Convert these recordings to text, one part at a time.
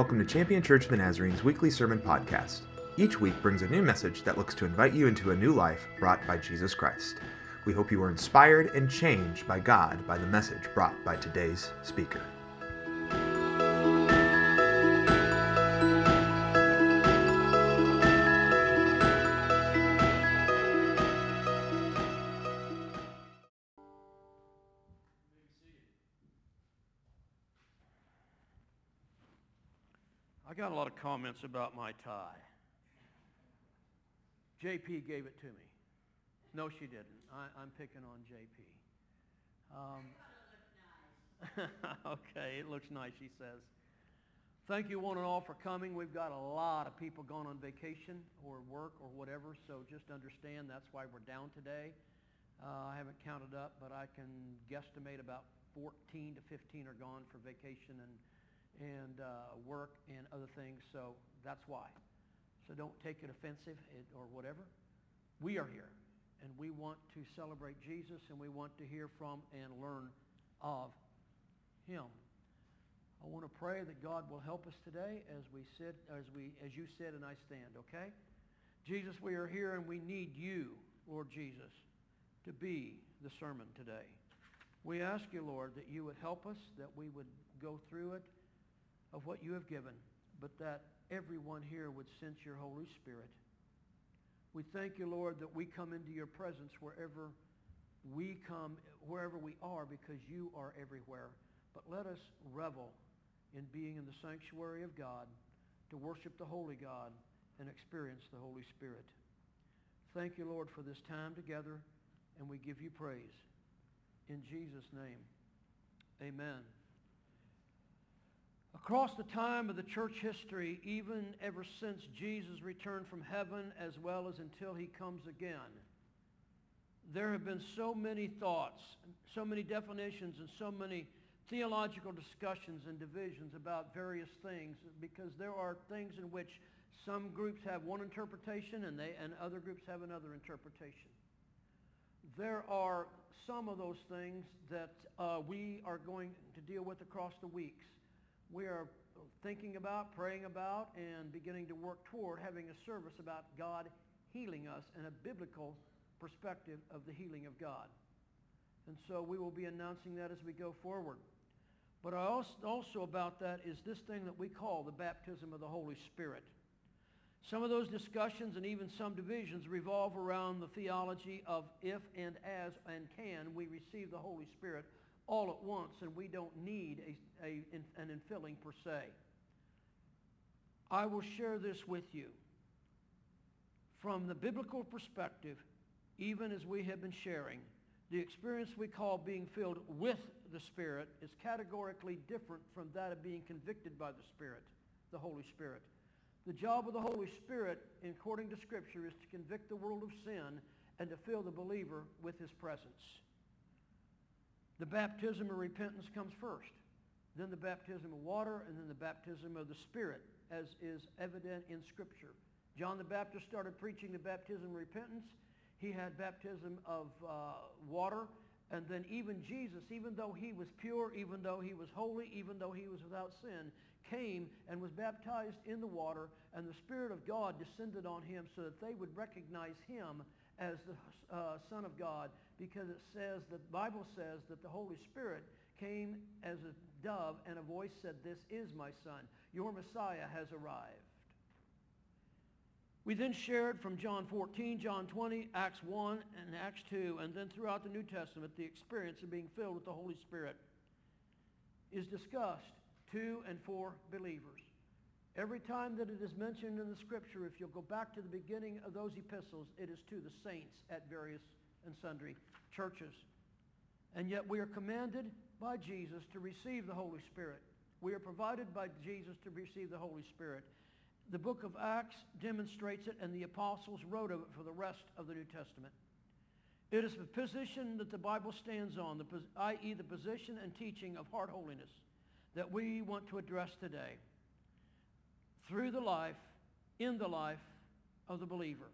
Welcome to Champion Church of the Nazarene's weekly sermon podcast. Each week brings a new message that looks to invite you into a new life brought by Jesus Christ. We hope you are inspired and changed by God by the message brought by today's speaker. Got a lot of comments about my tie. JP gave it to me. No, she didn't. I, I'm picking on JP. Um, okay, it looks nice, she says. Thank you one and all for coming. We've got a lot of people gone on vacation or work or whatever, so just understand that's why we're down today. Uh, I haven't counted up, but I can guesstimate about 14 to 15 are gone for vacation and and uh, work and other things. So that's why. So don't take it offensive or whatever. We are here, and we want to celebrate Jesus, and we want to hear from and learn of Him. I want to pray that God will help us today as we sit, as we, as you sit and I stand. Okay, Jesus, we are here, and we need you, Lord Jesus, to be the sermon today. We ask you, Lord, that you would help us, that we would go through it of what you have given, but that everyone here would sense your Holy Spirit. We thank you, Lord, that we come into your presence wherever we come, wherever we are, because you are everywhere. But let us revel in being in the sanctuary of God to worship the Holy God and experience the Holy Spirit. Thank you, Lord, for this time together, and we give you praise. In Jesus' name, amen. Across the time of the church history, even ever since Jesus returned from heaven as well as until he comes again, there have been so many thoughts, so many definitions, and so many theological discussions and divisions about various things because there are things in which some groups have one interpretation and, they, and other groups have another interpretation. There are some of those things that uh, we are going to deal with across the weeks we are thinking about, praying about, and beginning to work toward having a service about God healing us and a biblical perspective of the healing of God. And so we will be announcing that as we go forward. But also, also about that is this thing that we call the baptism of the Holy Spirit. Some of those discussions and even some divisions revolve around the theology of if and as and can we receive the Holy Spirit all at once, and we don't need a, a, an infilling per se. I will share this with you. From the biblical perspective, even as we have been sharing, the experience we call being filled with the Spirit is categorically different from that of being convicted by the Spirit, the Holy Spirit. The job of the Holy Spirit, according to Scripture, is to convict the world of sin and to fill the believer with his presence. The baptism of repentance comes first, then the baptism of water, and then the baptism of the Spirit, as is evident in Scripture. John the Baptist started preaching the baptism of repentance. He had baptism of uh, water. And then even Jesus, even though he was pure, even though he was holy, even though he was without sin, came and was baptized in the water, and the Spirit of God descended on him so that they would recognize him as the uh, Son of God because it says, the Bible says that the Holy Spirit came as a dove and a voice said, this is my Son. Your Messiah has arrived. We then shared from John 14, John 20, Acts 1, and Acts 2, and then throughout the New Testament, the experience of being filled with the Holy Spirit is discussed to and for believers. Every time that it is mentioned in the Scripture, if you'll go back to the beginning of those epistles, it is to the saints at various and sundry churches. And yet we are commanded by Jesus to receive the Holy Spirit. We are provided by Jesus to receive the Holy Spirit. The book of Acts demonstrates it, and the apostles wrote of it for the rest of the New Testament. It is the position that the Bible stands on, i.e. the position and teaching of heart holiness, that we want to address today through the life, in the life of the believer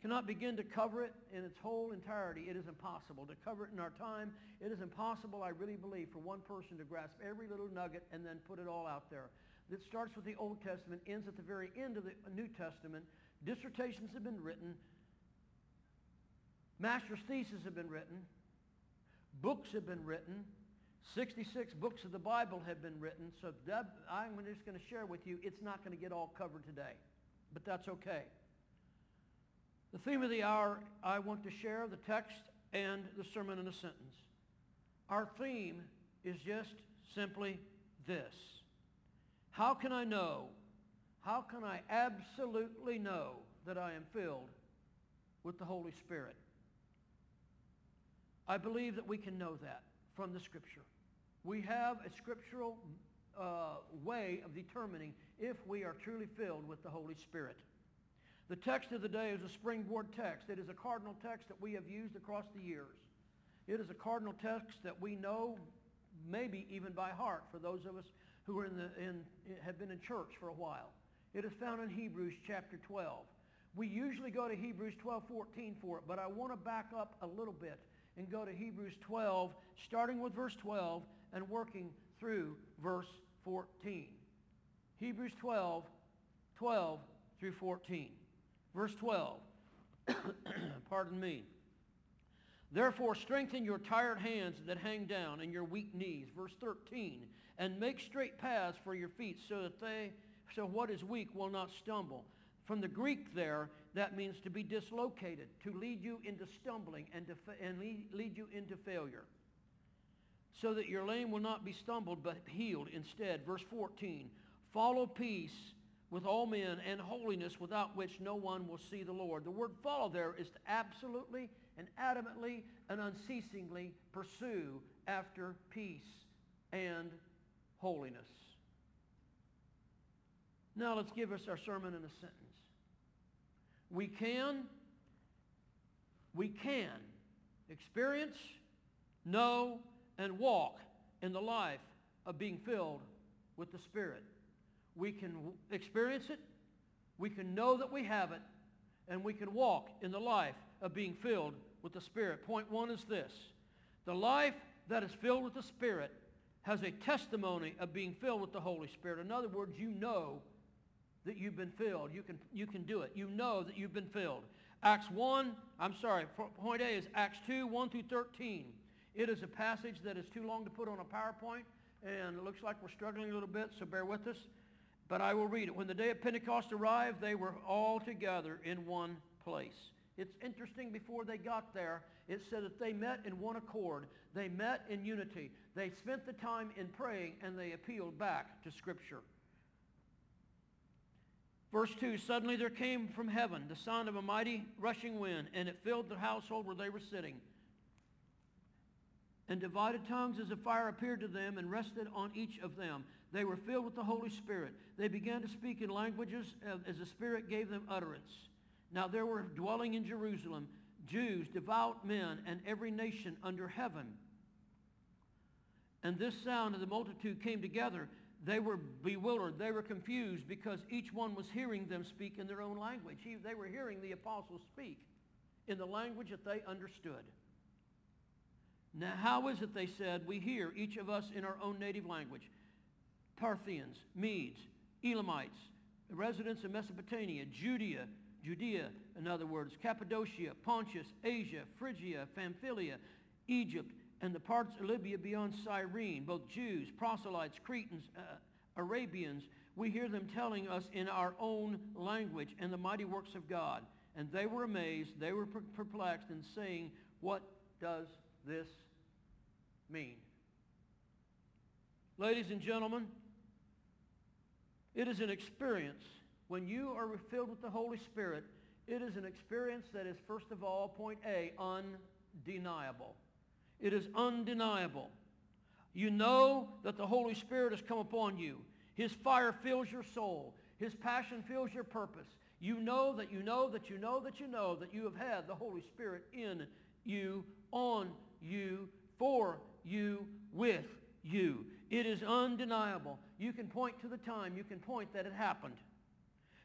cannot begin to cover it in its whole entirety. It is impossible to cover it in our time. It is impossible, I really believe, for one person to grasp every little nugget and then put it all out there. that starts with the Old Testament, ends at the very end of the New Testament. Dissertations have been written. Master's theses have been written. Books have been written. 66 books of the Bible have been written. So I'm just going to share with you, it's not going to get all covered today. But that's okay. The theme of the hour, I want to share the text and the sermon in a sentence. Our theme is just simply this. How can I know? How can I absolutely know that I am filled with the Holy Spirit? I believe that we can know that from the Scripture. We have a scriptural uh, way of determining if we are truly filled with the Holy Spirit. The text of the day is a springboard text. It is a cardinal text that we have used across the years. It is a cardinal text that we know maybe even by heart for those of us who are in the, in, have been in church for a while. It is found in Hebrews chapter 12. We usually go to Hebrews 12, 14 for it, but I want to back up a little bit and go to Hebrews 12, starting with verse 12 and working through verse 14. Hebrews 12, 12 through 14. Verse 12, pardon me. Therefore strengthen your tired hands that hang down and your weak knees. Verse 13, and make straight paths for your feet so that they, so what is weak will not stumble. From the Greek there, that means to be dislocated, to lead you into stumbling and, to, and lead, lead you into failure. So that your lame will not be stumbled, but healed instead. Verse 14, follow peace with all men and holiness without which no one will see the Lord. The word follow there is to absolutely and adamantly and unceasingly pursue after peace and holiness. Now let's give us our sermon in a sentence. We can, we can experience, know, and walk in the life of being filled with the Spirit. We can experience it, we can know that we have it, and we can walk in the life of being filled with the Spirit. Point one is this. The life that is filled with the Spirit has a testimony of being filled with the Holy Spirit. In other words, you know that you've been filled. You can, you can do it. You know that you've been filled. Acts 1, I'm sorry, point A is Acts 2, 1 through 13. It is a passage that is too long to put on a PowerPoint, and it looks like we're struggling a little bit, so bear with us. But I will read it. When the day of Pentecost arrived, they were all together in one place. It's interesting, before they got there, it said that they met in one accord. They met in unity. They spent the time in praying, and they appealed back to Scripture. Verse 2, Suddenly there came from heaven the sound of a mighty rushing wind, and it filled the household where they were sitting. And divided tongues as a fire appeared to them and rested on each of them. They were filled with the Holy Spirit. They began to speak in languages as the Spirit gave them utterance. Now there were dwelling in Jerusalem Jews, devout men, and every nation under heaven. And this sound of the multitude came together they were bewildered. They were confused because each one was hearing them speak in their own language. He, they were hearing the apostles speak in the language that they understood. Now, how is it, they said, we hear each of us in our own native language? Parthians, Medes, Elamites, the residents of Mesopotamia, Judea, Judea, in other words, Cappadocia, Pontus, Asia, Phrygia, Pamphylia, Egypt, and the parts of Libya beyond Cyrene, both Jews, proselytes, Cretans, uh, Arabians, we hear them telling us in our own language and the mighty works of God. And they were amazed, they were perplexed, and saying, What does this mean? Ladies and gentlemen, it is an experience. When you are filled with the Holy Spirit, it is an experience that is, first of all, point A, undeniable. It is undeniable. You know that the Holy Spirit has come upon you. His fire fills your soul. His passion fills your purpose. You know that you know that you know that you know that you have had the Holy Spirit in you, on you, for you, with you. It is undeniable. You can point to the time. You can point that it happened.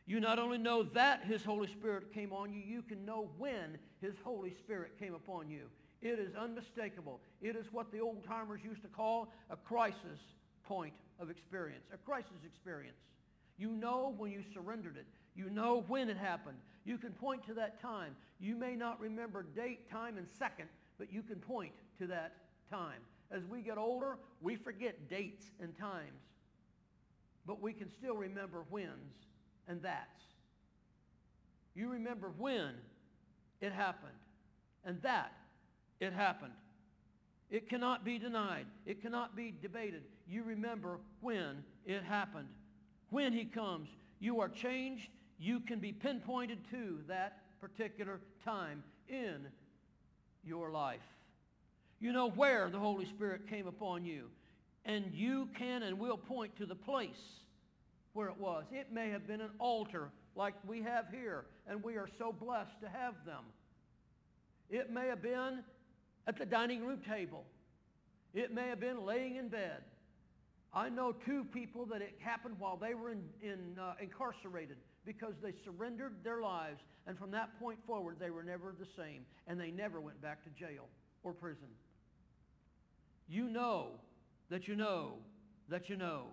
You not only know that his Holy Spirit came on you, you can know when his Holy Spirit came upon you. It is unmistakable. It is what the old timers used to call a crisis point of experience, a crisis experience. You know when you surrendered it. You know when it happened. You can point to that time. You may not remember date, time, and second, but you can point to that time. As we get older, we forget dates and times. But we can still remember whens and that's. You remember when it happened and that it happened. It cannot be denied. It cannot be debated. You remember when it happened. When he comes, you are changed. You can be pinpointed to that particular time in your life. You know where the Holy Spirit came upon you. And you can and will point to the place where it was. It may have been an altar like we have here, and we are so blessed to have them. It may have been at the dining room table. It may have been laying in bed. I know two people that it happened while they were in, in, uh, incarcerated because they surrendered their lives. And from that point forward, they were never the same. And they never went back to jail or prison. You know that you know that you know.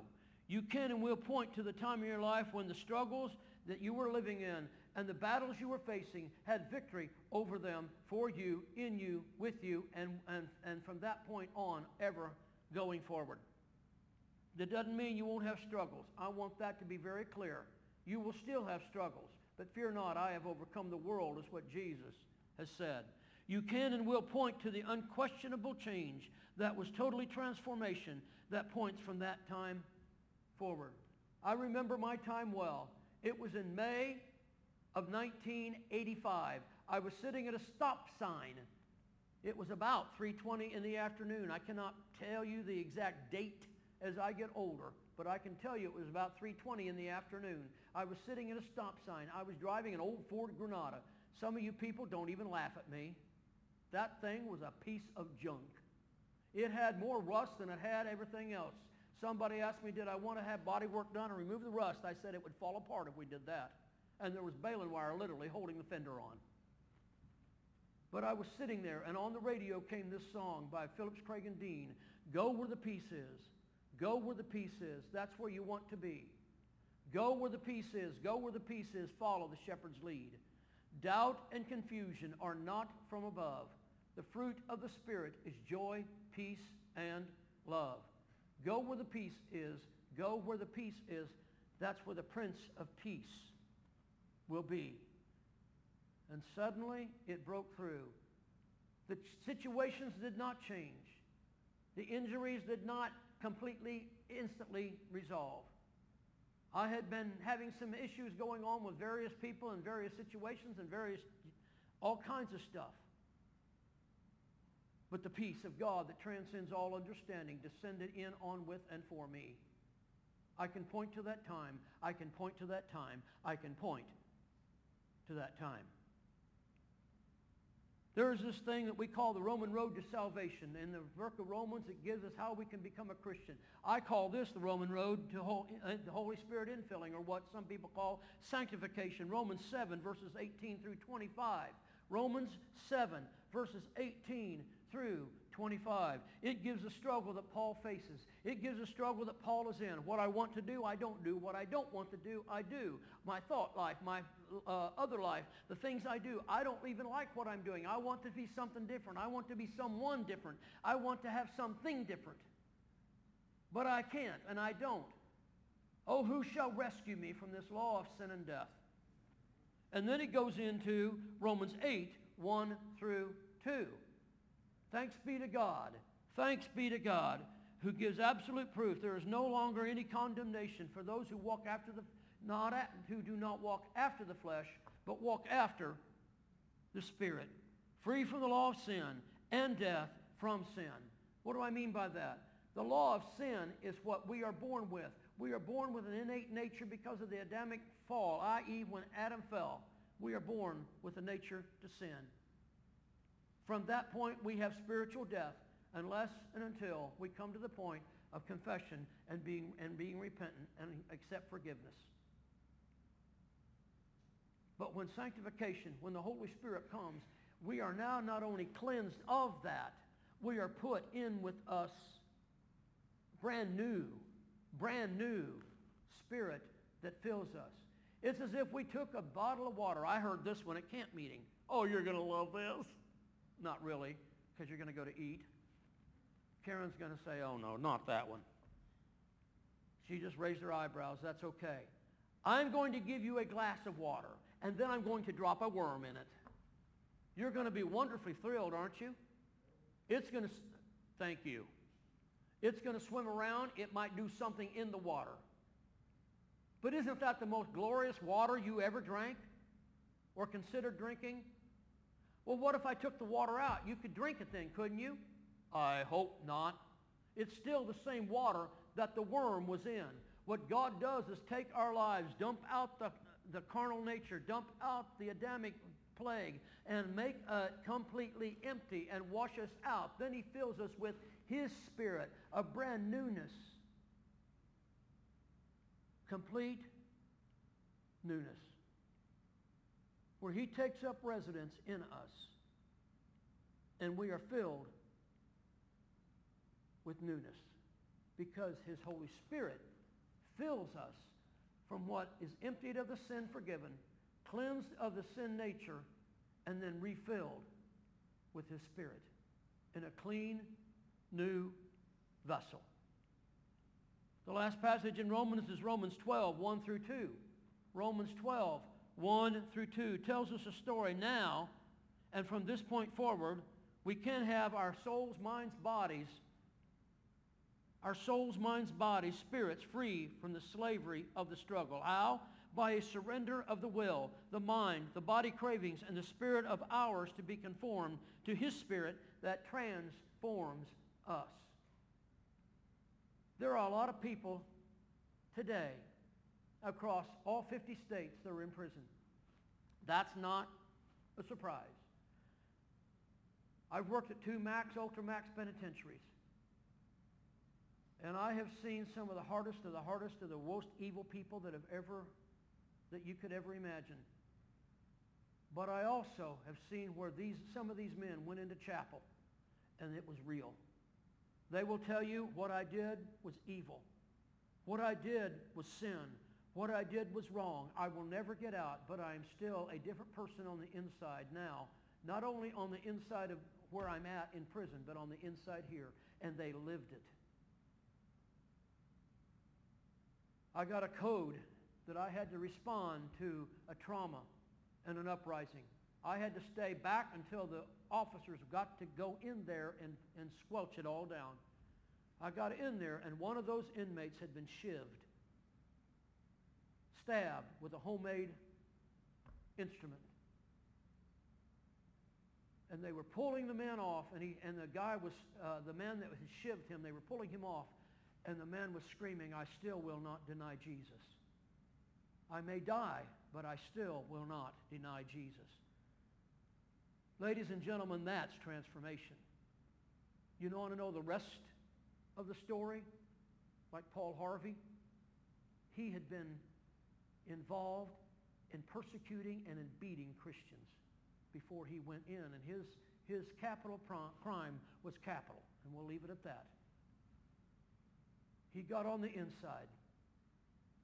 You can and will point to the time in your life when the struggles that you were living in and the battles you were facing had victory over them for you, in you, with you, and, and, and from that point on, ever going forward. That doesn't mean you won't have struggles. I want that to be very clear. You will still have struggles, but fear not, I have overcome the world, is what Jesus has said. You can and will point to the unquestionable change that was totally transformation that points from that time forward. I remember my time well. It was in May of 1985. I was sitting at a stop sign. It was about 3.20 in the afternoon. I cannot tell you the exact date as I get older, but I can tell you it was about 3.20 in the afternoon. I was sitting at a stop sign. I was driving an old Ford Granada. Some of you people don't even laugh at me. That thing was a piece of junk. It had more rust than it had everything else. Somebody asked me, did I want to have body work done and remove the rust? I said it would fall apart if we did that and there was baling wire literally holding the fender on. But I was sitting there, and on the radio came this song by Phillips Craig and Dean, Go Where the Peace Is. Go where the peace is. That's where you want to be. Go where the peace is. Go where the peace is. Follow the shepherd's lead. Doubt and confusion are not from above. The fruit of the Spirit is joy, peace, and love. Go where the peace is. Go where the peace is. That's where the Prince of Peace will be. And suddenly it broke through. The situations did not change. The injuries did not completely, instantly resolve. I had been having some issues going on with various people in various situations and various, all kinds of stuff. But the peace of God that transcends all understanding descended in, on, with, and for me. I can point to that time. I can point to that time. I can point to that time. There is this thing that we call the Roman road to salvation. In the book of Romans, it gives us how we can become a Christian. I call this the Roman road to uh, the Holy Spirit infilling, or what some people call sanctification. Romans 7, verses 18 through 25. Romans 7, verses 18 through 25. It gives a struggle that Paul faces. It gives a struggle that Paul is in. What I want to do, I don't do. What I don't want to do, I do. My thought life, my uh, other life, the things I do, I don't even like what I'm doing. I want to be something different. I want to be someone different. I want to have something different. But I can't, and I don't. Oh, who shall rescue me from this law of sin and death? And then it goes into Romans 8, 1 through 2. Thanks be to God. Thanks be to God who gives absolute proof there is no longer any condemnation for those who walk after the not at, who do not walk after the flesh, but walk after the Spirit, free from the law of sin and death from sin. What do I mean by that? The law of sin is what we are born with. We are born with an innate nature because of the Adamic fall, i.e. when Adam fell. We are born with a nature to sin. From that point, we have spiritual death unless and until we come to the point of confession and being, and being repentant and accept forgiveness. But when sanctification, when the Holy Spirit comes, we are now not only cleansed of that, we are put in with us, brand new, brand new spirit that fills us. It's as if we took a bottle of water. I heard this one at camp meeting. Oh, you're going to love this. Not really, because you're going to go to eat. Karen's going to say, oh, no, not that one. She just raised her eyebrows. That's okay. I'm going to give you a glass of water, and then I'm going to drop a worm in it. You're going to be wonderfully thrilled, aren't you? It's going to, thank you. It's going to swim around. It might do something in the water. But isn't that the most glorious water you ever drank or considered drinking? Well, what if I took the water out? You could drink it then, couldn't you? I hope not. It's still the same water that the worm was in. What God does is take our lives, dump out the, the carnal nature, dump out the Adamic plague, and make it completely empty and wash us out. Then he fills us with his spirit, a brand newness. Complete newness. Where he takes up residence in us and we are filled with newness because his Holy Spirit fills us from what is emptied of the sin forgiven, cleansed of the sin nature, and then refilled with his Spirit in a clean, new vessel. The last passage in Romans is Romans 12, 1 through 2. Romans 12, 1 through 2 tells us a story now, and from this point forward, we can have our souls, minds, bodies our souls, minds, bodies, spirits free from the slavery of the struggle. How? By a surrender of the will, the mind, the body cravings, and the spirit of ours to be conformed to his spirit that transforms us. There are a lot of people today across all 50 states that are in prison. That's not a surprise. I've worked at two max, ultra-max penitentiaries. And I have seen some of the hardest of the hardest of the most evil people that have ever, that you could ever imagine. But I also have seen where these, some of these men went into chapel and it was real. They will tell you what I did was evil. What I did was sin. What I did was wrong. I will never get out, but I am still a different person on the inside now. Not only on the inside of where I'm at in prison, but on the inside here. And they lived it. I got a code that I had to respond to a trauma and an uprising. I had to stay back until the officers got to go in there and, and squelch it all down. I got in there, and one of those inmates had been shivved, stabbed with a homemade instrument. And they were pulling the man off, and, he, and the guy was, uh, the man that had shivved him, they were pulling him off, and the man was screaming, I still will not deny Jesus. I may die, but I still will not deny Jesus. Ladies and gentlemen, that's transformation. You want to know the rest of the story? Like Paul Harvey? He had been involved in persecuting and in beating Christians before he went in. And his, his capital crime was capital. And we'll leave it at that. He got on the inside,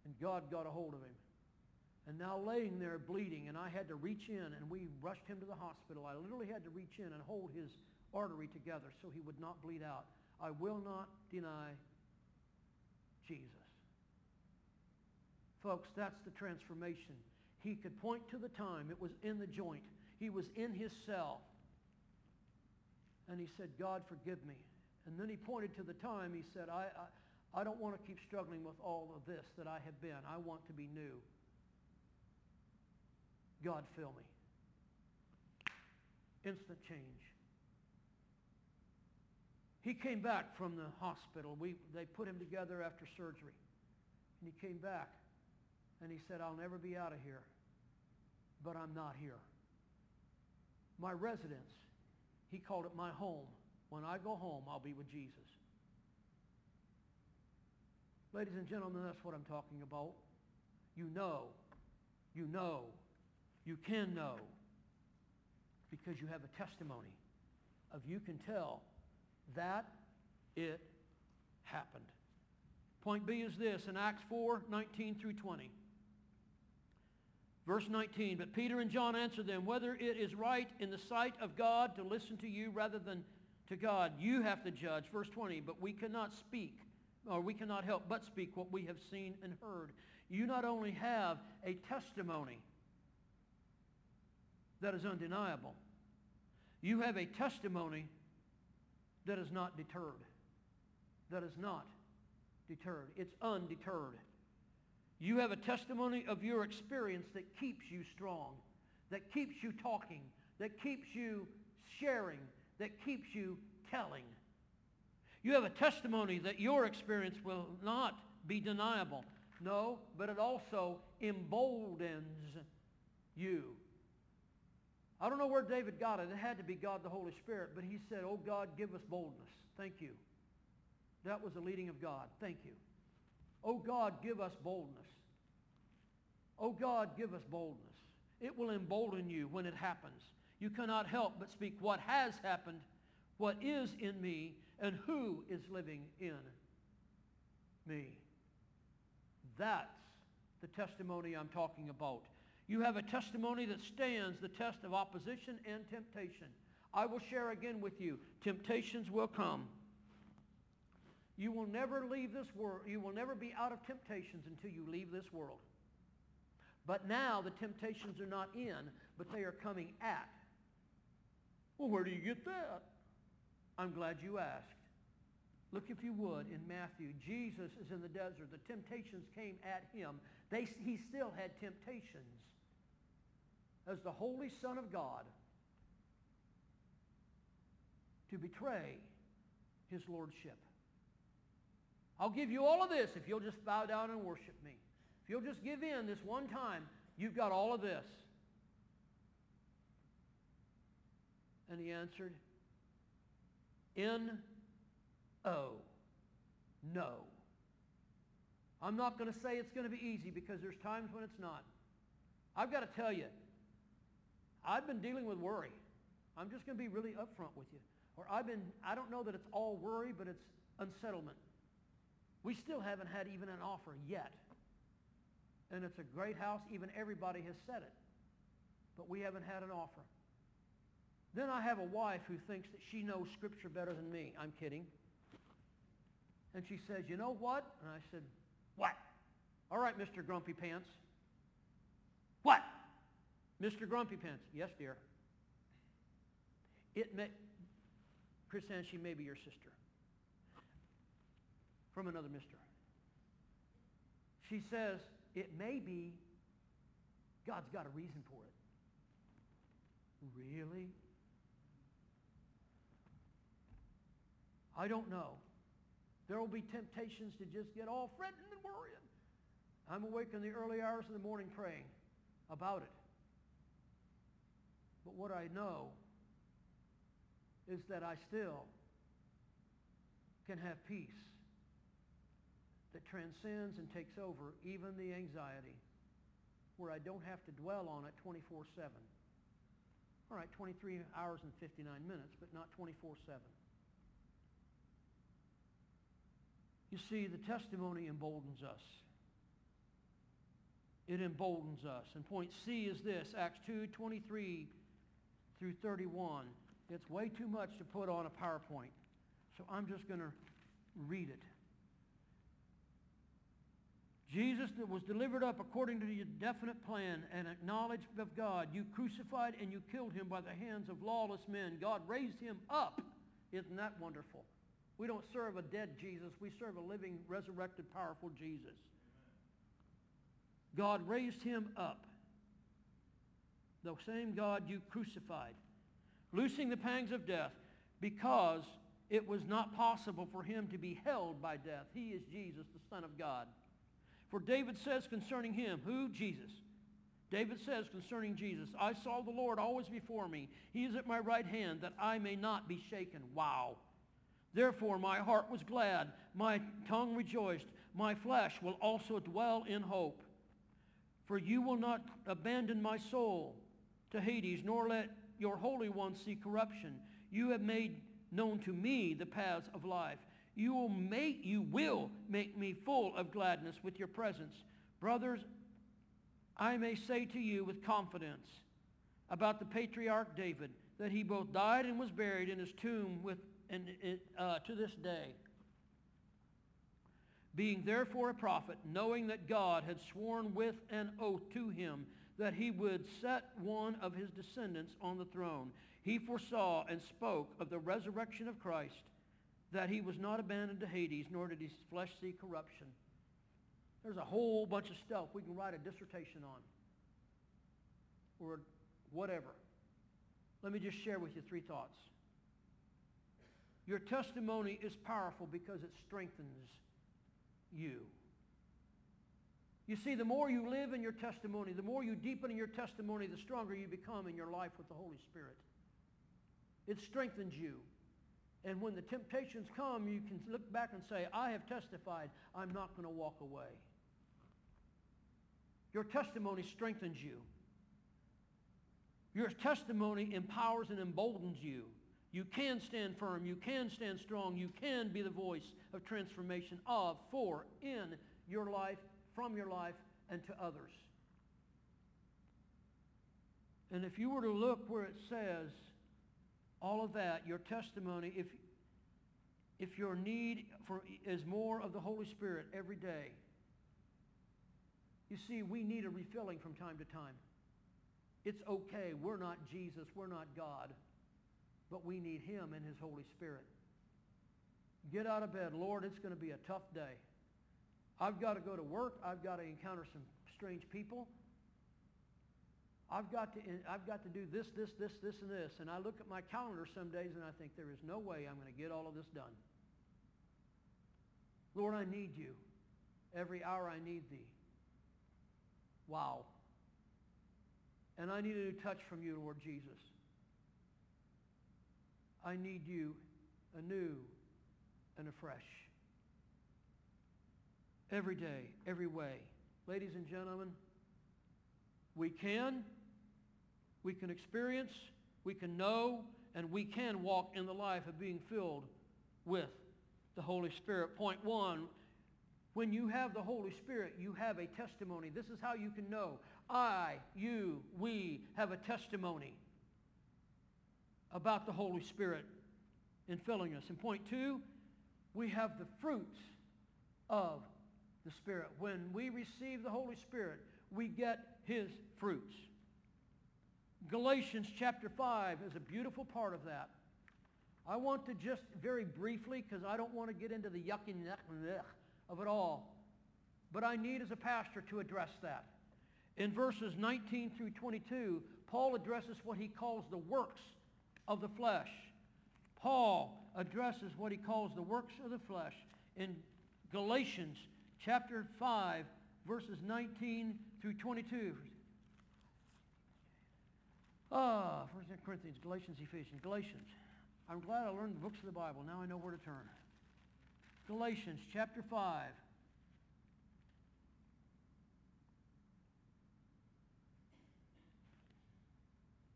and God got a hold of him. And now laying there bleeding, and I had to reach in, and we rushed him to the hospital. I literally had to reach in and hold his artery together so he would not bleed out. I will not deny Jesus. Folks, that's the transformation. He could point to the time. It was in the joint. He was in his cell. And he said, God, forgive me. And then he pointed to the time. He said, I, I I don't want to keep struggling with all of this that I have been. I want to be new. God, fill me. Instant change. He came back from the hospital. We, they put him together after surgery. And he came back and he said, I'll never be out of here, but I'm not here. My residence, he called it my home. When I go home, I'll be with Jesus. Ladies and gentlemen, that's what I'm talking about. You know, you know, you can know because you have a testimony of you can tell that it happened. Point B is this in Acts 4, 19 through 20. Verse 19, but Peter and John answered them, whether it is right in the sight of God to listen to you rather than to God, you have to judge. Verse 20, but we cannot speak, or we cannot help but speak what we have seen and heard. You not only have a testimony that is undeniable, you have a testimony that is not deterred. That is not deterred. It's undeterred. You have a testimony of your experience that keeps you strong, that keeps you talking, that keeps you sharing, that keeps you telling. You have a testimony that your experience will not be deniable. No, but it also emboldens you. I don't know where David got it. It had to be God the Holy Spirit, but he said, oh God, give us boldness. Thank you. That was the leading of God. Thank you. Oh God, give us boldness. Oh God, give us boldness. It will embolden you when it happens. You cannot help but speak what has happened, what is in me, and who is living in me. That's the testimony I'm talking about. You have a testimony that stands the test of opposition and temptation. I will share again with you. Temptations will come. You will never leave this world. You will never be out of temptations until you leave this world. But now the temptations are not in, but they are coming at. Well, where do you get that? I'm glad you asked. Look, if you would, in Matthew. Jesus is in the desert. The temptations came at him. They, he still had temptations as the Holy Son of God to betray his lordship. I'll give you all of this if you'll just bow down and worship me. If you'll just give in this one time, you've got all of this. And he answered, N-O. No. I'm not going to say it's going to be easy because there's times when it's not. I've got to tell you, I've been dealing with worry. I'm just going to be really upfront with you. Or I've been, I don't know that it's all worry, but it's unsettlement. We still haven't had even an offer yet. And it's a great house. Even everybody has said it. But we haven't had an offer. Then I have a wife who thinks that she knows Scripture better than me. I'm kidding. And she says, you know what? And I said, what? All right, Mr. Grumpy Pants. What? Mr. Grumpy Pants. Yes, dear. It may, Christiane, she may be your sister. From another mister. She says, it may be God's got a reason for it. Really? I don't know. There will be temptations to just get all fretting and worrying. I'm awake in the early hours of the morning praying about it. But what I know is that I still can have peace that transcends and takes over even the anxiety where I don't have to dwell on it 24-7. All right, 23 hours and 59 minutes, but not 24-7. You see, the testimony emboldens us. It emboldens us. And point C is this, Acts 2, 23 through 31. It's way too much to put on a PowerPoint. So I'm just going to read it. Jesus that was delivered up according to your definite plan and acknowledged of God. You crucified and you killed him by the hands of lawless men. God raised him up. Isn't that wonderful? We don't serve a dead Jesus. We serve a living, resurrected, powerful Jesus. God raised him up the same God you crucified, loosing the pangs of death because it was not possible for him to be held by death. He is Jesus, the Son of God. For David says concerning him, who? Jesus. David says concerning Jesus, I saw the Lord always before me. He is at my right hand that I may not be shaken. Wow. Therefore my heart was glad, my tongue rejoiced, my flesh will also dwell in hope. For you will not abandon my soul to Hades, nor let your Holy One see corruption. You have made known to me the paths of life. You will make, you will make me full of gladness with your presence. Brothers, I may say to you with confidence about the patriarch David that he both died and was buried in his tomb with, and, uh, to this day. Being therefore a prophet, knowing that God had sworn with an oath to him that he would set one of his descendants on the throne, he foresaw and spoke of the resurrection of Christ, that he was not abandoned to Hades, nor did his flesh see corruption. There's a whole bunch of stuff we can write a dissertation on, or whatever. Let me just share with you three thoughts. Your testimony is powerful because it strengthens you. You see, the more you live in your testimony, the more you deepen in your testimony, the stronger you become in your life with the Holy Spirit. It strengthens you. And when the temptations come, you can look back and say, I have testified. I'm not going to walk away. Your testimony strengthens you. Your testimony empowers and emboldens you. You can stand firm. You can stand strong. You can be the voice of transformation of, for, in your life, from your life, and to others. And if you were to look where it says all of that, your testimony, if, if your need for, is more of the Holy Spirit every day, you see, we need a refilling from time to time. It's okay. We're not Jesus. We're not God but we need him and his Holy Spirit. Get out of bed. Lord, it's going to be a tough day. I've got to go to work. I've got to encounter some strange people. I've got to, I've got to do this, this, this, this, and this. And I look at my calendar some days and I think there is no way I'm going to get all of this done. Lord, I need you. Every hour I need thee. Wow. And I need a new touch from you, Lord Jesus. I need you anew and afresh. Every day, every way. Ladies and gentlemen, we can, we can experience, we can know, and we can walk in the life of being filled with the Holy Spirit. Point one, when you have the Holy Spirit, you have a testimony. This is how you can know. I, you, we have a testimony about the Holy Spirit in filling us. And point two, we have the fruits of the Spirit. When we receive the Holy Spirit, we get his fruits. Galatians chapter 5 is a beautiful part of that. I want to just very briefly, because I don't want to get into the yucky of it all, but I need as a pastor to address that. In verses 19 through 22, Paul addresses what he calls the works of the flesh. Paul addresses what he calls the works of the flesh in Galatians chapter 5, verses 19 through 22. Ah, First Corinthians, Galatians, Ephesians, Galatians. I'm glad I learned the books of the Bible. Now I know where to turn. Galatians chapter 5.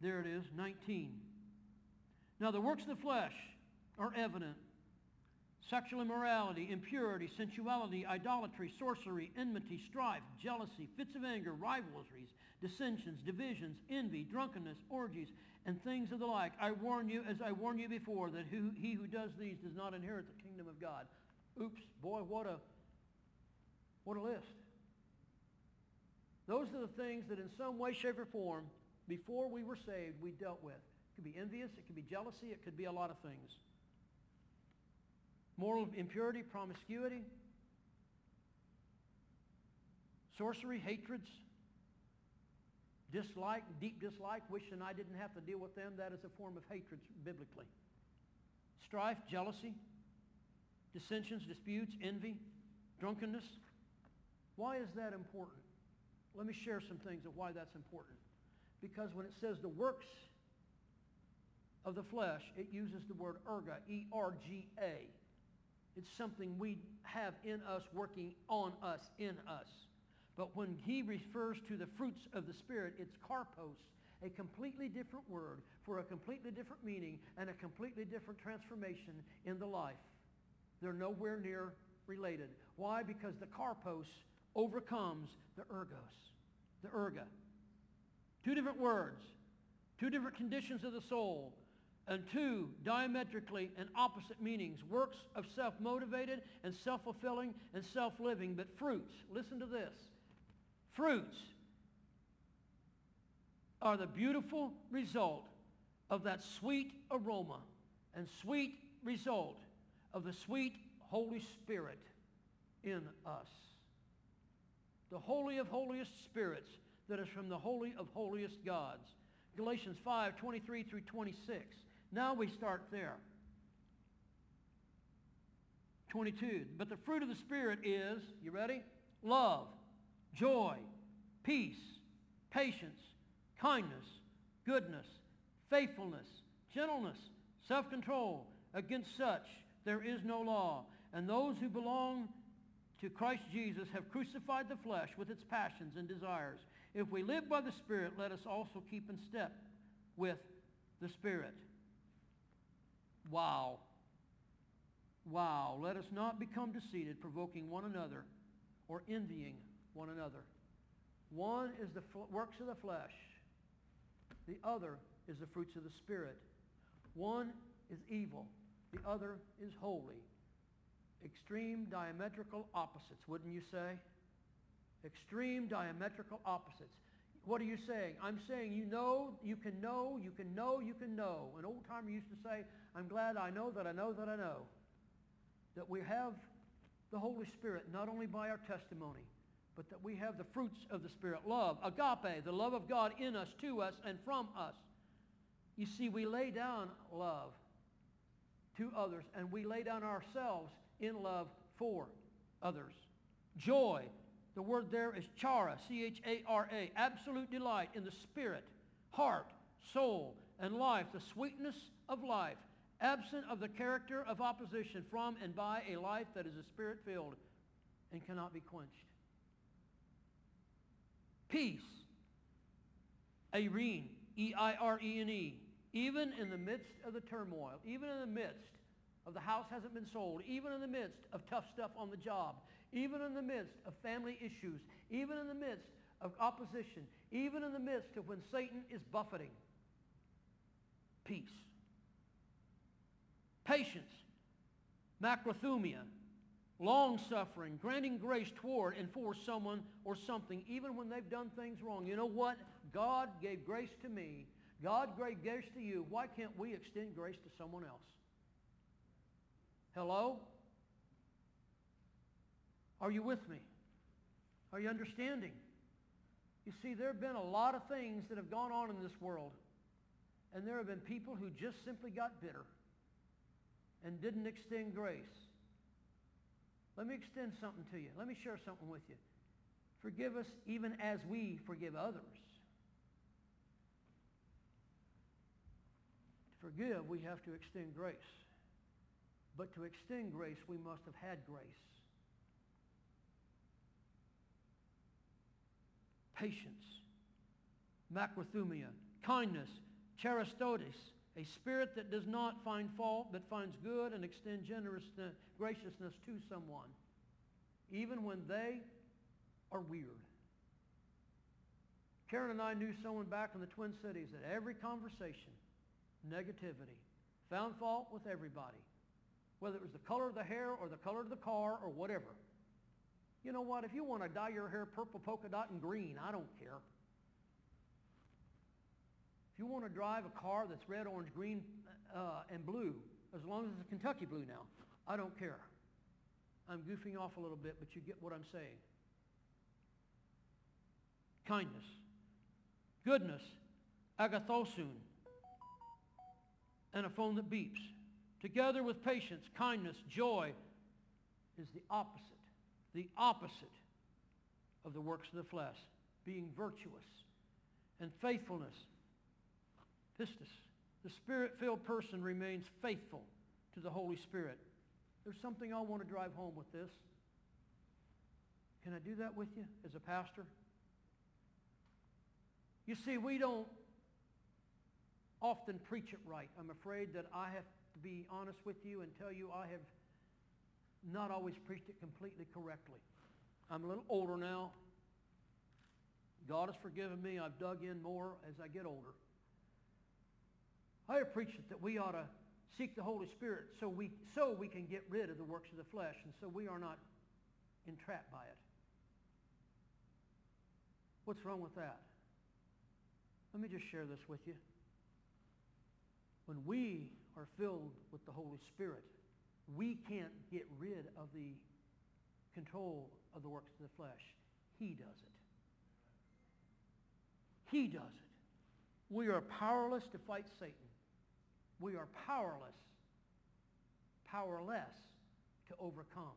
There it is, 19. Now the works of the flesh are evident. Sexual immorality, impurity, sensuality, idolatry, sorcery, enmity, strife, jealousy, fits of anger, rivalries, dissensions, divisions, envy, drunkenness, orgies, and things of the like. I warn you, as I warned you before, that who, he who does these does not inherit the kingdom of God. Oops, boy, what a, what a list. Those are the things that in some way, shape, or form, before we were saved, we dealt with It could be envious. It could be jealousy. It could be a lot of things. Moral impurity, promiscuity, sorcery, hatreds, dislike, deep dislike, wishing I didn't have to deal with them. That is a form of hatred biblically. Strife, jealousy, dissensions, disputes, envy, drunkenness. Why is that important? Let me share some things of why that's important. Because when it says the works of the flesh, it uses the word erga, E-R-G-A. It's something we have in us, working on us, in us. But when he refers to the fruits of the Spirit, it's karpos, a completely different word for a completely different meaning and a completely different transformation in the life. They're nowhere near related. Why? Because the karpos overcomes the ergos, the erga. Two different words, two different conditions of the soul, and two diametrically and opposite meanings. Works of self-motivated and self-fulfilling and self-living, but fruits. Listen to this. Fruits are the beautiful result of that sweet aroma and sweet result of the sweet Holy Spirit in us. The holy of holiest spirits that is from the holy of holiest gods. Galatians 5, 23 through 26. Now we start there. 22. But the fruit of the Spirit is, you ready? Love, joy, peace, patience, kindness, goodness, faithfulness, gentleness, self-control. Against such there is no law. And those who belong to Christ Jesus have crucified the flesh with its passions and desires. If we live by the Spirit, let us also keep in step with the Spirit. Wow. Wow. Let us not become conceited, provoking one another or envying one another. One is the works of the flesh. The other is the fruits of the Spirit. One is evil. The other is holy. Extreme diametrical opposites, wouldn't you say? Extreme diametrical opposites. What are you saying? I'm saying you know, you can know, you can know, you can know. An old timer used to say, I'm glad I know that I know that I know. That we have the Holy Spirit not only by our testimony, but that we have the fruits of the Spirit. Love, agape, the love of God in us, to us, and from us. You see, we lay down love to others, and we lay down ourselves in love for others. Joy, the word there is chara, C-H-A-R-A, absolute delight in the spirit, heart, soul, and life, the sweetness of life, absent of the character of opposition from and by a life that is a spirit-filled and cannot be quenched. Peace, Eirene, E-I-R-E-N-E, even in the midst of the turmoil, even in the midst of the house hasn't been sold, even in the midst of tough stuff on the job, even in the midst of family issues, even in the midst of opposition, even in the midst of when Satan is buffeting. Peace. Patience. Macrothumia. Long-suffering, granting grace toward and for someone or something, even when they've done things wrong. You know what? God gave grace to me. God gave grace to you. Why can't we extend grace to someone else? Hello? Are you with me? Are you understanding? You see, there have been a lot of things that have gone on in this world. And there have been people who just simply got bitter and didn't extend grace. Let me extend something to you. Let me share something with you. Forgive us even as we forgive others. To forgive, we have to extend grace. But to extend grace, we must have had grace. Patience, macrothumia, kindness, chrestotes, a spirit that does not find fault but finds good and extend generous uh, graciousness to someone, even when they are weird. Karen and I knew someone back in the Twin Cities that every conversation, negativity, found fault with everybody whether it was the color of the hair or the color of the car or whatever. You know what? If you want to dye your hair purple, polka dot, and green, I don't care. You want to drive a car that's red, orange, green, uh, and blue, as long as it's Kentucky blue now, I don't care. I'm goofing off a little bit, but you get what I'm saying. Kindness, goodness, agathosun, and a phone that beeps together with patience, kindness, joy, is the opposite, the opposite of the works of the flesh, being virtuous and faithfulness. Pistis. The spirit-filled person remains faithful to the Holy Spirit. There's something I want to drive home with this. Can I do that with you as a pastor? You see, we don't often preach it right. I'm afraid that I have to be honest with you and tell you I have not always preached it completely correctly. I'm a little older now. God has forgiven me. I've dug in more as I get older. I have preached it that we ought to seek the Holy Spirit so we, so we can get rid of the works of the flesh and so we are not entrapped by it. What's wrong with that? Let me just share this with you. When we are filled with the Holy Spirit, we can't get rid of the control of the works of the flesh. He does it. He does it. We are powerless to fight Satan. We are powerless, powerless to overcome.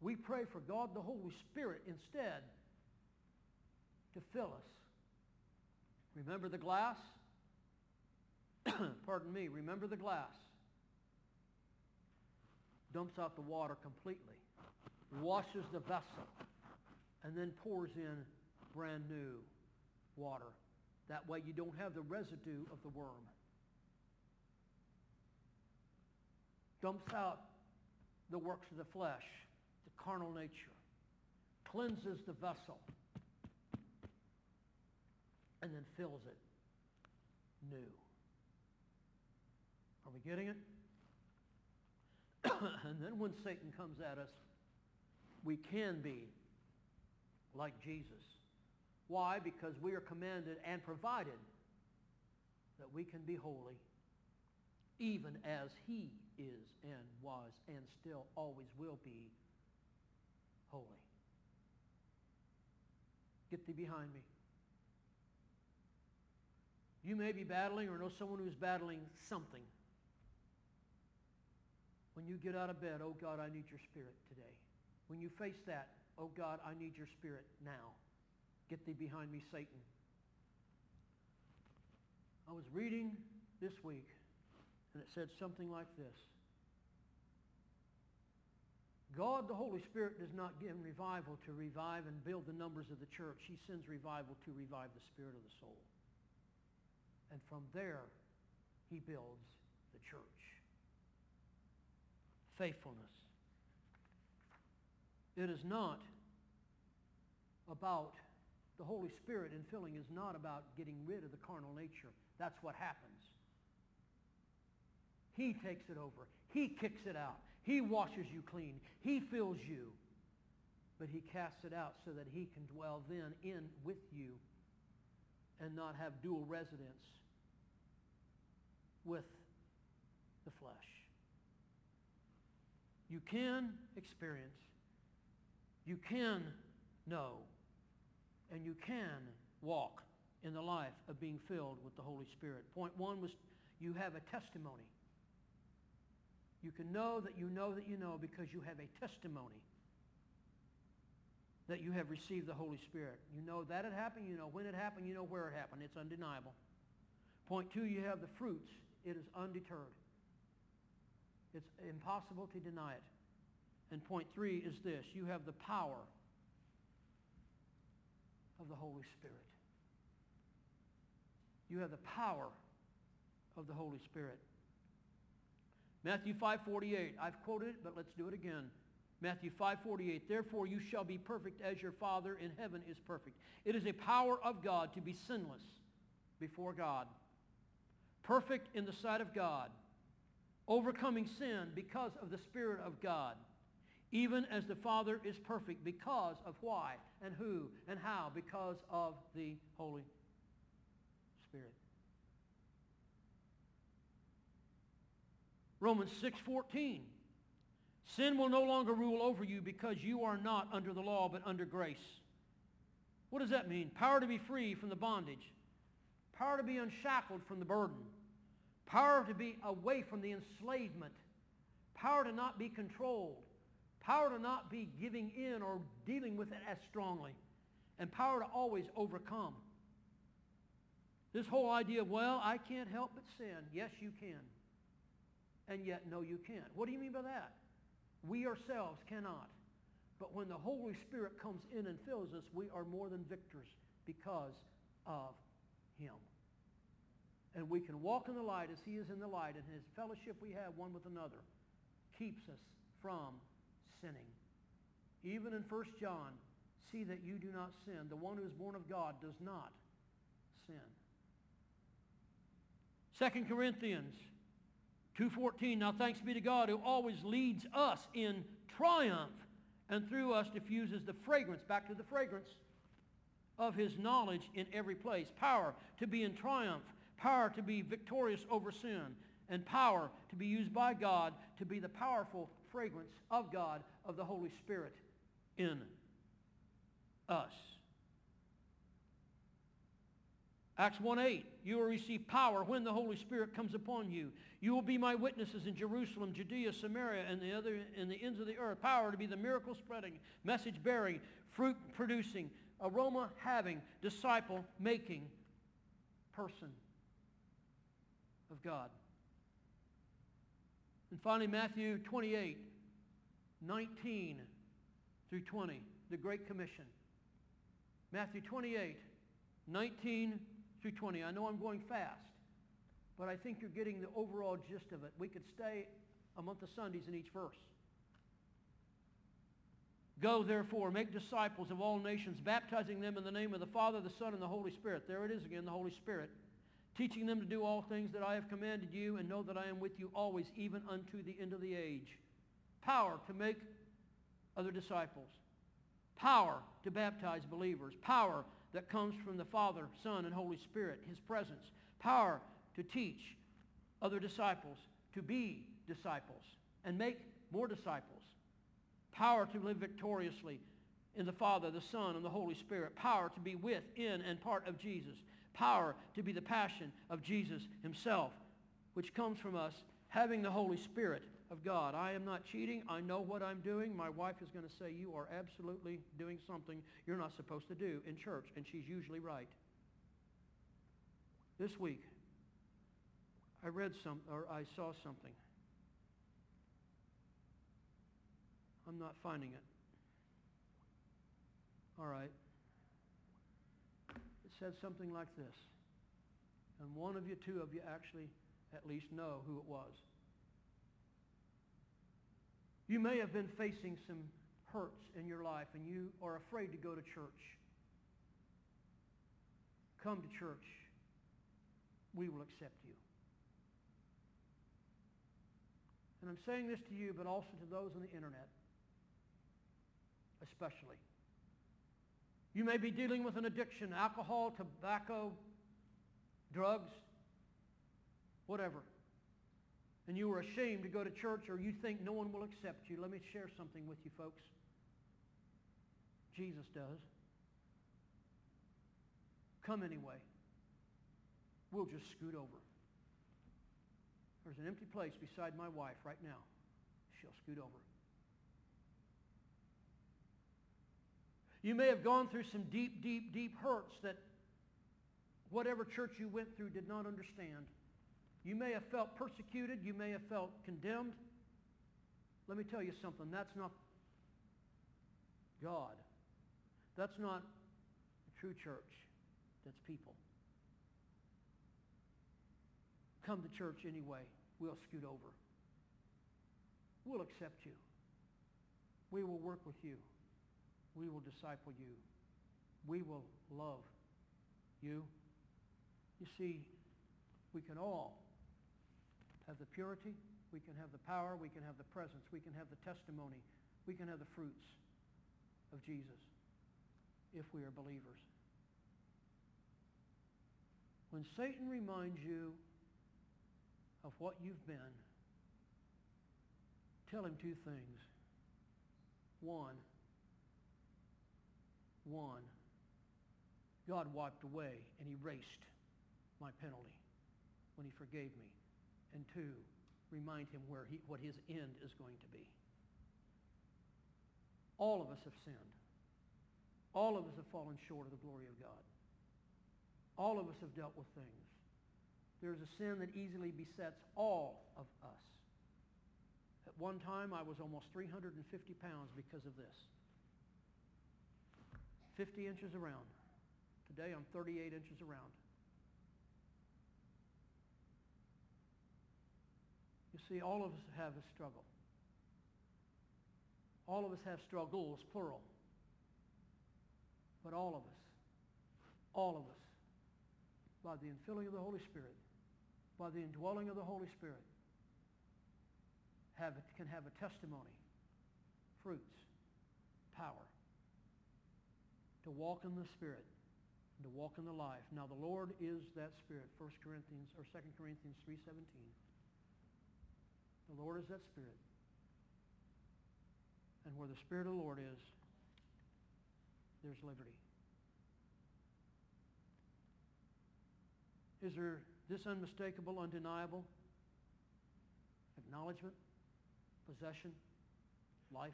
We pray for God the Holy Spirit instead to fill us. Remember the glass? Pardon me. Remember the glass. Dumps out the water completely. Washes the vessel. And then pours in brand new water. That way you don't have the residue of the worm. Dumps out the works of the flesh, the carnal nature. Cleanses the vessel. And then fills it new. Are we getting it? and then when Satan comes at us, we can be like Jesus. Why? Because we are commanded and provided that we can be holy even as he is and was and still always will be holy. Get thee behind me. You may be battling or know someone who's battling something. When you get out of bed, oh God, I need your spirit today. When you face that, oh God, I need your spirit now. Get thee behind me, Satan. I was reading this week, and it said something like this. God, the Holy Spirit, does not give revival to revive and build the numbers of the church. He sends revival to revive the spirit of the soul. And from there, he builds the church. Faithfulness. It is not about the Holy Spirit and filling is not about getting rid of the carnal nature. That's what happens. He takes it over. He kicks it out. He washes you clean. He fills you. But he casts it out so that he can dwell then in with you and not have dual residence with the flesh. You can experience, you can know, and you can walk in the life of being filled with the Holy Spirit. Point one was you have a testimony. You can know that you know that you know because you have a testimony that you have received the Holy Spirit. You know that it happened, you know when it happened, you know where it happened. It's undeniable. Point two, you have the fruits. It is undeterred. It's impossible to deny it. And point three is this. You have the power of the Holy Spirit. You have the power of the Holy Spirit. Matthew 5.48. I've quoted it, but let's do it again. Matthew 5.48. Therefore you shall be perfect as your Father in heaven is perfect. It is a power of God to be sinless before God. Perfect in the sight of God. Overcoming sin because of the Spirit of God even as the Father is perfect because of why and who and how, because of the Holy Spirit. Romans 6:14 Sin will no longer rule over you because you are not under the law but under grace. What does that mean? Power to be free from the bondage. Power to be unshackled from the burden. Power to be away from the enslavement. Power to not be controlled Power to not be giving in or dealing with it as strongly. And power to always overcome. This whole idea of, well, I can't help but sin. Yes, you can. And yet, no, you can't. What do you mean by that? We ourselves cannot. But when the Holy Spirit comes in and fills us, we are more than victors because of him. And we can walk in the light as he is in the light, and his fellowship we have one with another keeps us from sinning. Even in 1 John, see that you do not sin. The one who is born of God does not sin. 2 Corinthians 2.14, Now thanks be to God who always leads us in triumph and through us diffuses the fragrance, back to the fragrance, of his knowledge in every place. Power to be in triumph, power to be victorious over sin, and power to be used by God to be the powerful fragrance of God, of the Holy Spirit in us. Acts 1.8, you will receive power when the Holy Spirit comes upon you. You will be my witnesses in Jerusalem, Judea, Samaria, and the other and the ends of the earth. Power to be the miracle spreading, message bearing, fruit producing, aroma having, disciple making person of God. And finally, Matthew 28, 19 through 20, the Great Commission. Matthew 28, 19 through 20. I know I'm going fast, but I think you're getting the overall gist of it. We could stay a month of Sundays in each verse. Go, therefore, make disciples of all nations, baptizing them in the name of the Father, the Son, and the Holy Spirit. There it is again, the Holy Spirit. Teaching them to do all things that I have commanded you, and know that I am with you always, even unto the end of the age. Power to make other disciples. Power to baptize believers. Power that comes from the Father, Son, and Holy Spirit, his presence. Power to teach other disciples, to be disciples, and make more disciples. Power to live victoriously in the Father, the Son, and the Holy Spirit. Power to be with, in, and part of Jesus. Power to be the passion of Jesus himself, which comes from us having the Holy Spirit of God. I am not cheating. I know what I'm doing. My wife is going to say, you are absolutely doing something you're not supposed to do in church, and she's usually right. This week, I read some, or I saw something. I'm not finding it. All right. It said something like this. And one of you, two of you actually at least know who it was. You may have been facing some hurts in your life and you are afraid to go to church. Come to church. We will accept you. And I'm saying this to you, but also to those on the internet, especially. You may be dealing with an addiction, alcohol, tobacco, drugs, whatever and you are ashamed to go to church or you think no one will accept you, let me share something with you folks. Jesus does. Come anyway. We'll just scoot over. There's an empty place beside my wife right now. She'll scoot over. You may have gone through some deep, deep, deep hurts that whatever church you went through did not understand. You may have felt persecuted. You may have felt condemned. Let me tell you something. That's not God. That's not the true church. That's people. Come to church anyway. We'll scoot over. We'll accept you. We will work with you. We will disciple you. We will love you. You see, we can all have the purity, we can have the power, we can have the presence, we can have the testimony, we can have the fruits of Jesus if we are believers. When Satan reminds you of what you've been, tell him two things. One, one, God wiped away and erased my penalty when he forgave me and two, remind him where he, what his end is going to be. All of us have sinned. All of us have fallen short of the glory of God. All of us have dealt with things. There's a sin that easily besets all of us. At one time, I was almost 350 pounds because of this. 50 inches around. Today, I'm 38 inches around. You see, all of us have a struggle. All of us have struggles, plural. But all of us, all of us, by the infilling of the Holy Spirit, by the indwelling of the Holy Spirit, have, can have a testimony, fruits, power, to walk in the Spirit, to walk in the life. Now the Lord is that Spirit, 1 Corinthians or 2 Corinthians 3.17. The Lord is that Spirit. And where the Spirit of the Lord is, there's liberty. Is there this unmistakable, undeniable acknowledgement, possession, life?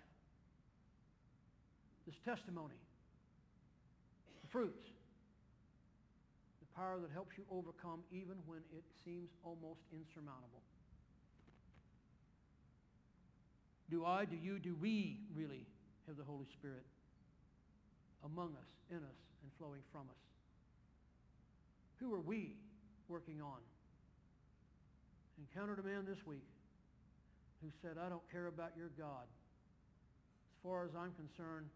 This testimony, the fruits, the power that helps you overcome even when it seems almost insurmountable. Do I, do you, do we really have the Holy Spirit among us, in us, and flowing from us? Who are we working on? Encountered a man this week who said, I don't care about your God. As far as I'm concerned,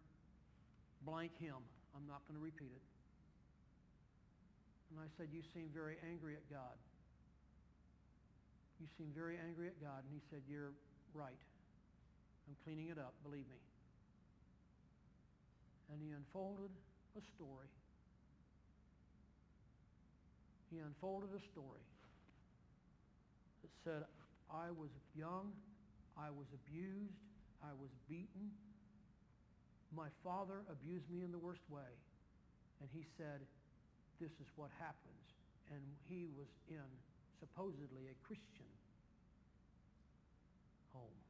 blank him. I'm not going to repeat it. And I said, you seem very angry at God. You seem very angry at God. And he said, you're right. I'm cleaning it up, believe me. And he unfolded a story. He unfolded a story that said, I was young, I was abused, I was beaten. My father abused me in the worst way. And he said, this is what happens. And he was in supposedly a Christian home.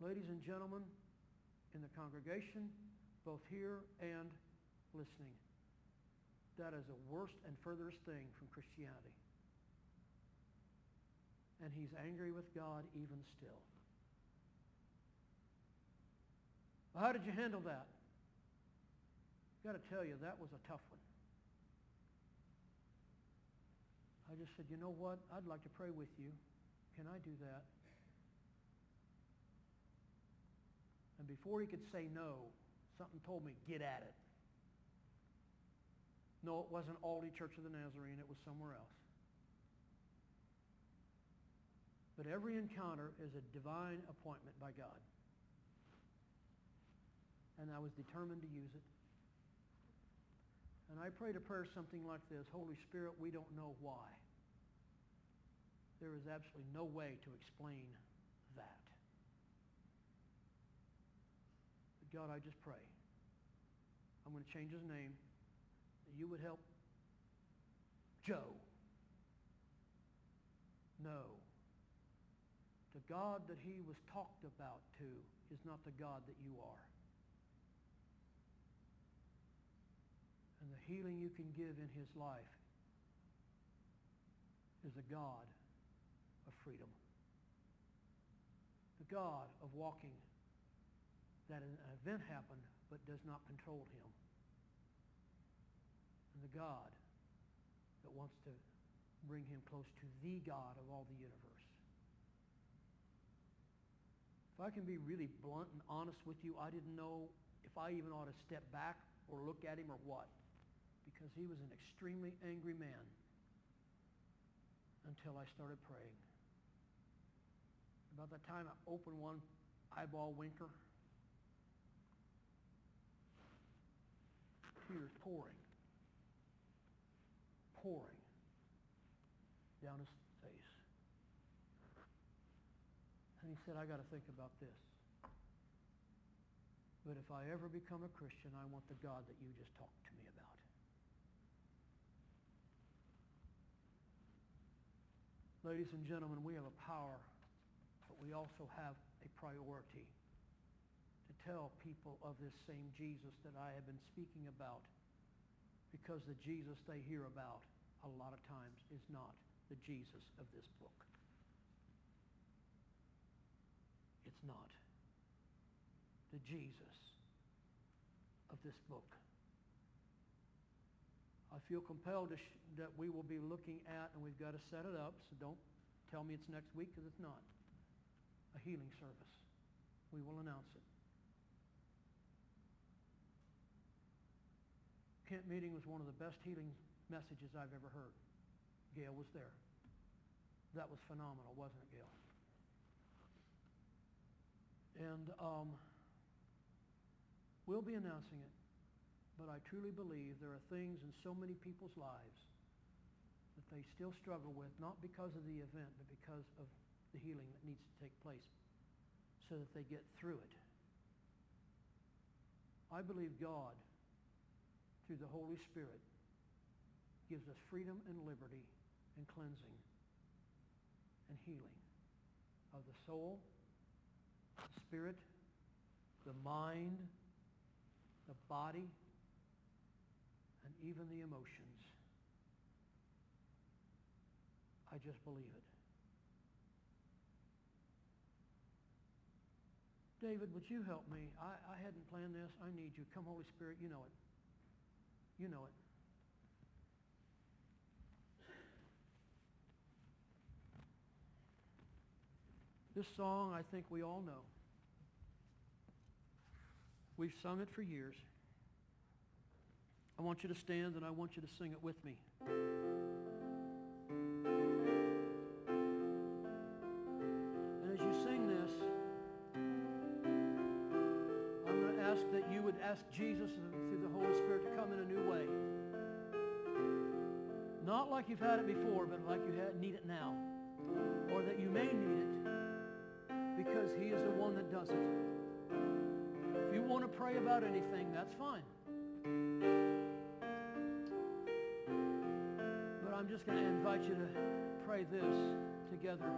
Ladies and gentlemen, in the congregation, both here and listening, that is the worst and furthest thing from Christianity. And he's angry with God even still. Well, how did you handle that? I've got to tell you, that was a tough one. I just said, you know what? I'd like to pray with you. Can I do that? And before he could say no, something told me, get at it. No, it wasn't Aldi Church of the Nazarene. It was somewhere else. But every encounter is a divine appointment by God. And I was determined to use it. And I prayed a prayer something like this, Holy Spirit, we don't know why. There is absolutely no way to explain that. But God, I just pray. I'm going to change his name. You would help Joe No. the God that he was talked about to is not the God that you are. And the healing you can give in his life is a God of freedom. The God of walking that an event happened but does not control him. And the God that wants to bring him close to the God of all the universe. If I can be really blunt and honest with you, I didn't know if I even ought to step back or look at him or what. Because he was an extremely angry man until I started praying. About the time I opened one eyeball winker, tears pouring, pouring down his face. And he said, I got to think about this. But if I ever become a Christian, I want the God that you just talked to me about. Ladies and gentlemen, we have a power, but we also have a priority to tell people of this same Jesus that I have been speaking about because the Jesus they hear about a lot of times is not the Jesus of this book. It's not the Jesus of this book. I feel compelled sh- that we will be looking at, and we've got to set it up, so don't tell me it's next week because it's not, a healing service we will announce it. Kent meeting was one of the best healing messages I've ever heard. Gail was there. That was phenomenal, wasn't it, Gail? And um, we'll be announcing it. But I truly believe there are things in so many people's lives that they still struggle with, not because of the event, but because of the healing that needs to take place so that they get through it. I believe God, through the Holy Spirit, gives us freedom and liberty and cleansing and healing of the soul, the spirit, the mind, the body, and even the emotions. I just believe it. David, would you help me? I, I hadn't planned this. I need you. Come, Holy Spirit, you know it. You know it. This song, I think we all know. We've sung it for years. I want you to stand and I want you to sing it with me. And as you sing this, I'm going to ask that you would ask Jesus through the Holy Spirit to come in a new way. Not like you've had it before, but like you need it now. Or that you may need it because he is the one that does it. If you want to pray about anything, that's fine. But I'm just going to invite you to pray this together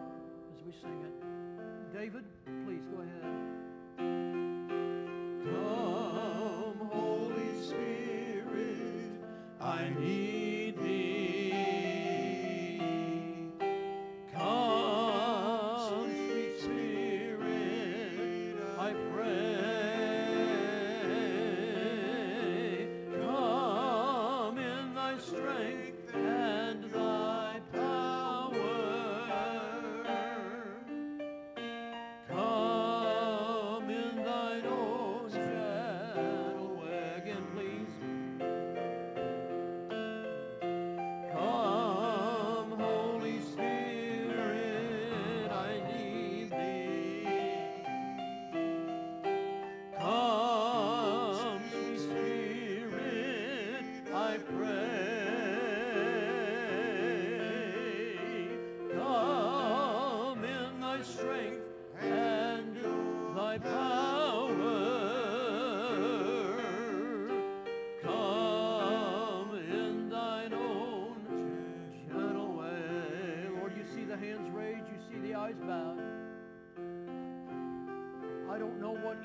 as we sing it. David, please go ahead. Come,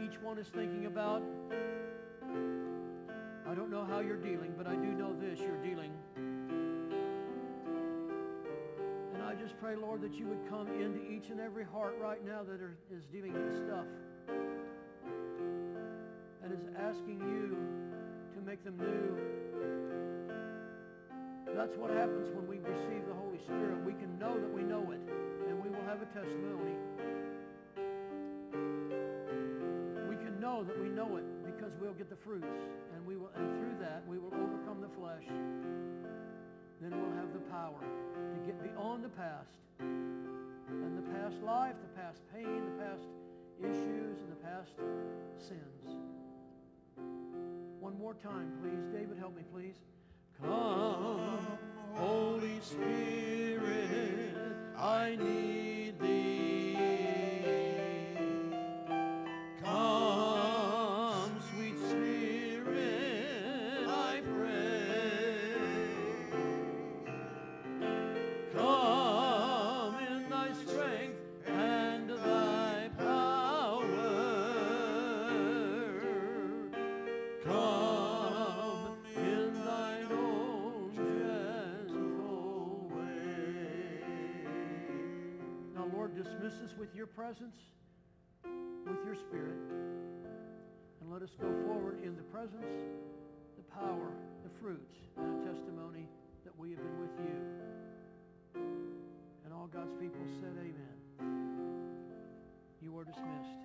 each one is thinking about. I don't know how you're dealing, but I do know this, you're dealing. And I just pray, Lord, that you would come into each and every heart right now that are, is dealing with stuff and is asking you to make them new. That's what happens when we receive the Holy Spirit. We can know that we know it, and we will have a testimony. Know that we know it because we'll get the fruits, and we will, and through that we will overcome the flesh. Then we'll have the power to get beyond the past and the past life, the past pain, the past issues, and the past sins. One more time, please. David, help me, please. Come, Holy Spirit, I need thee. Your presence, with your spirit, and let us go forward in the presence, the power, the fruits, and a testimony that we have been with you. And all God's people said amen. You are dismissed.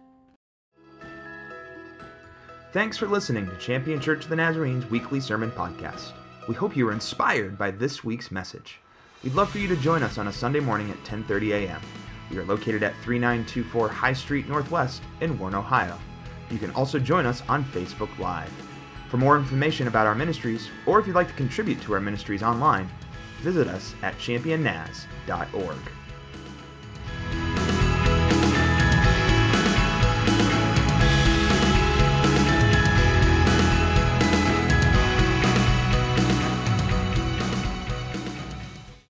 Thanks for listening to Champion Church of the Nazarene's weekly sermon podcast. We hope you were inspired by this week's message. We'd love for you to join us on a Sunday morning at 10:30 a.m. We are located at 3924 High Street Northwest in Warren, Ohio. You can also join us on Facebook Live. For more information about our ministries, or if you'd like to contribute to our ministries online, visit us at championnaz.org.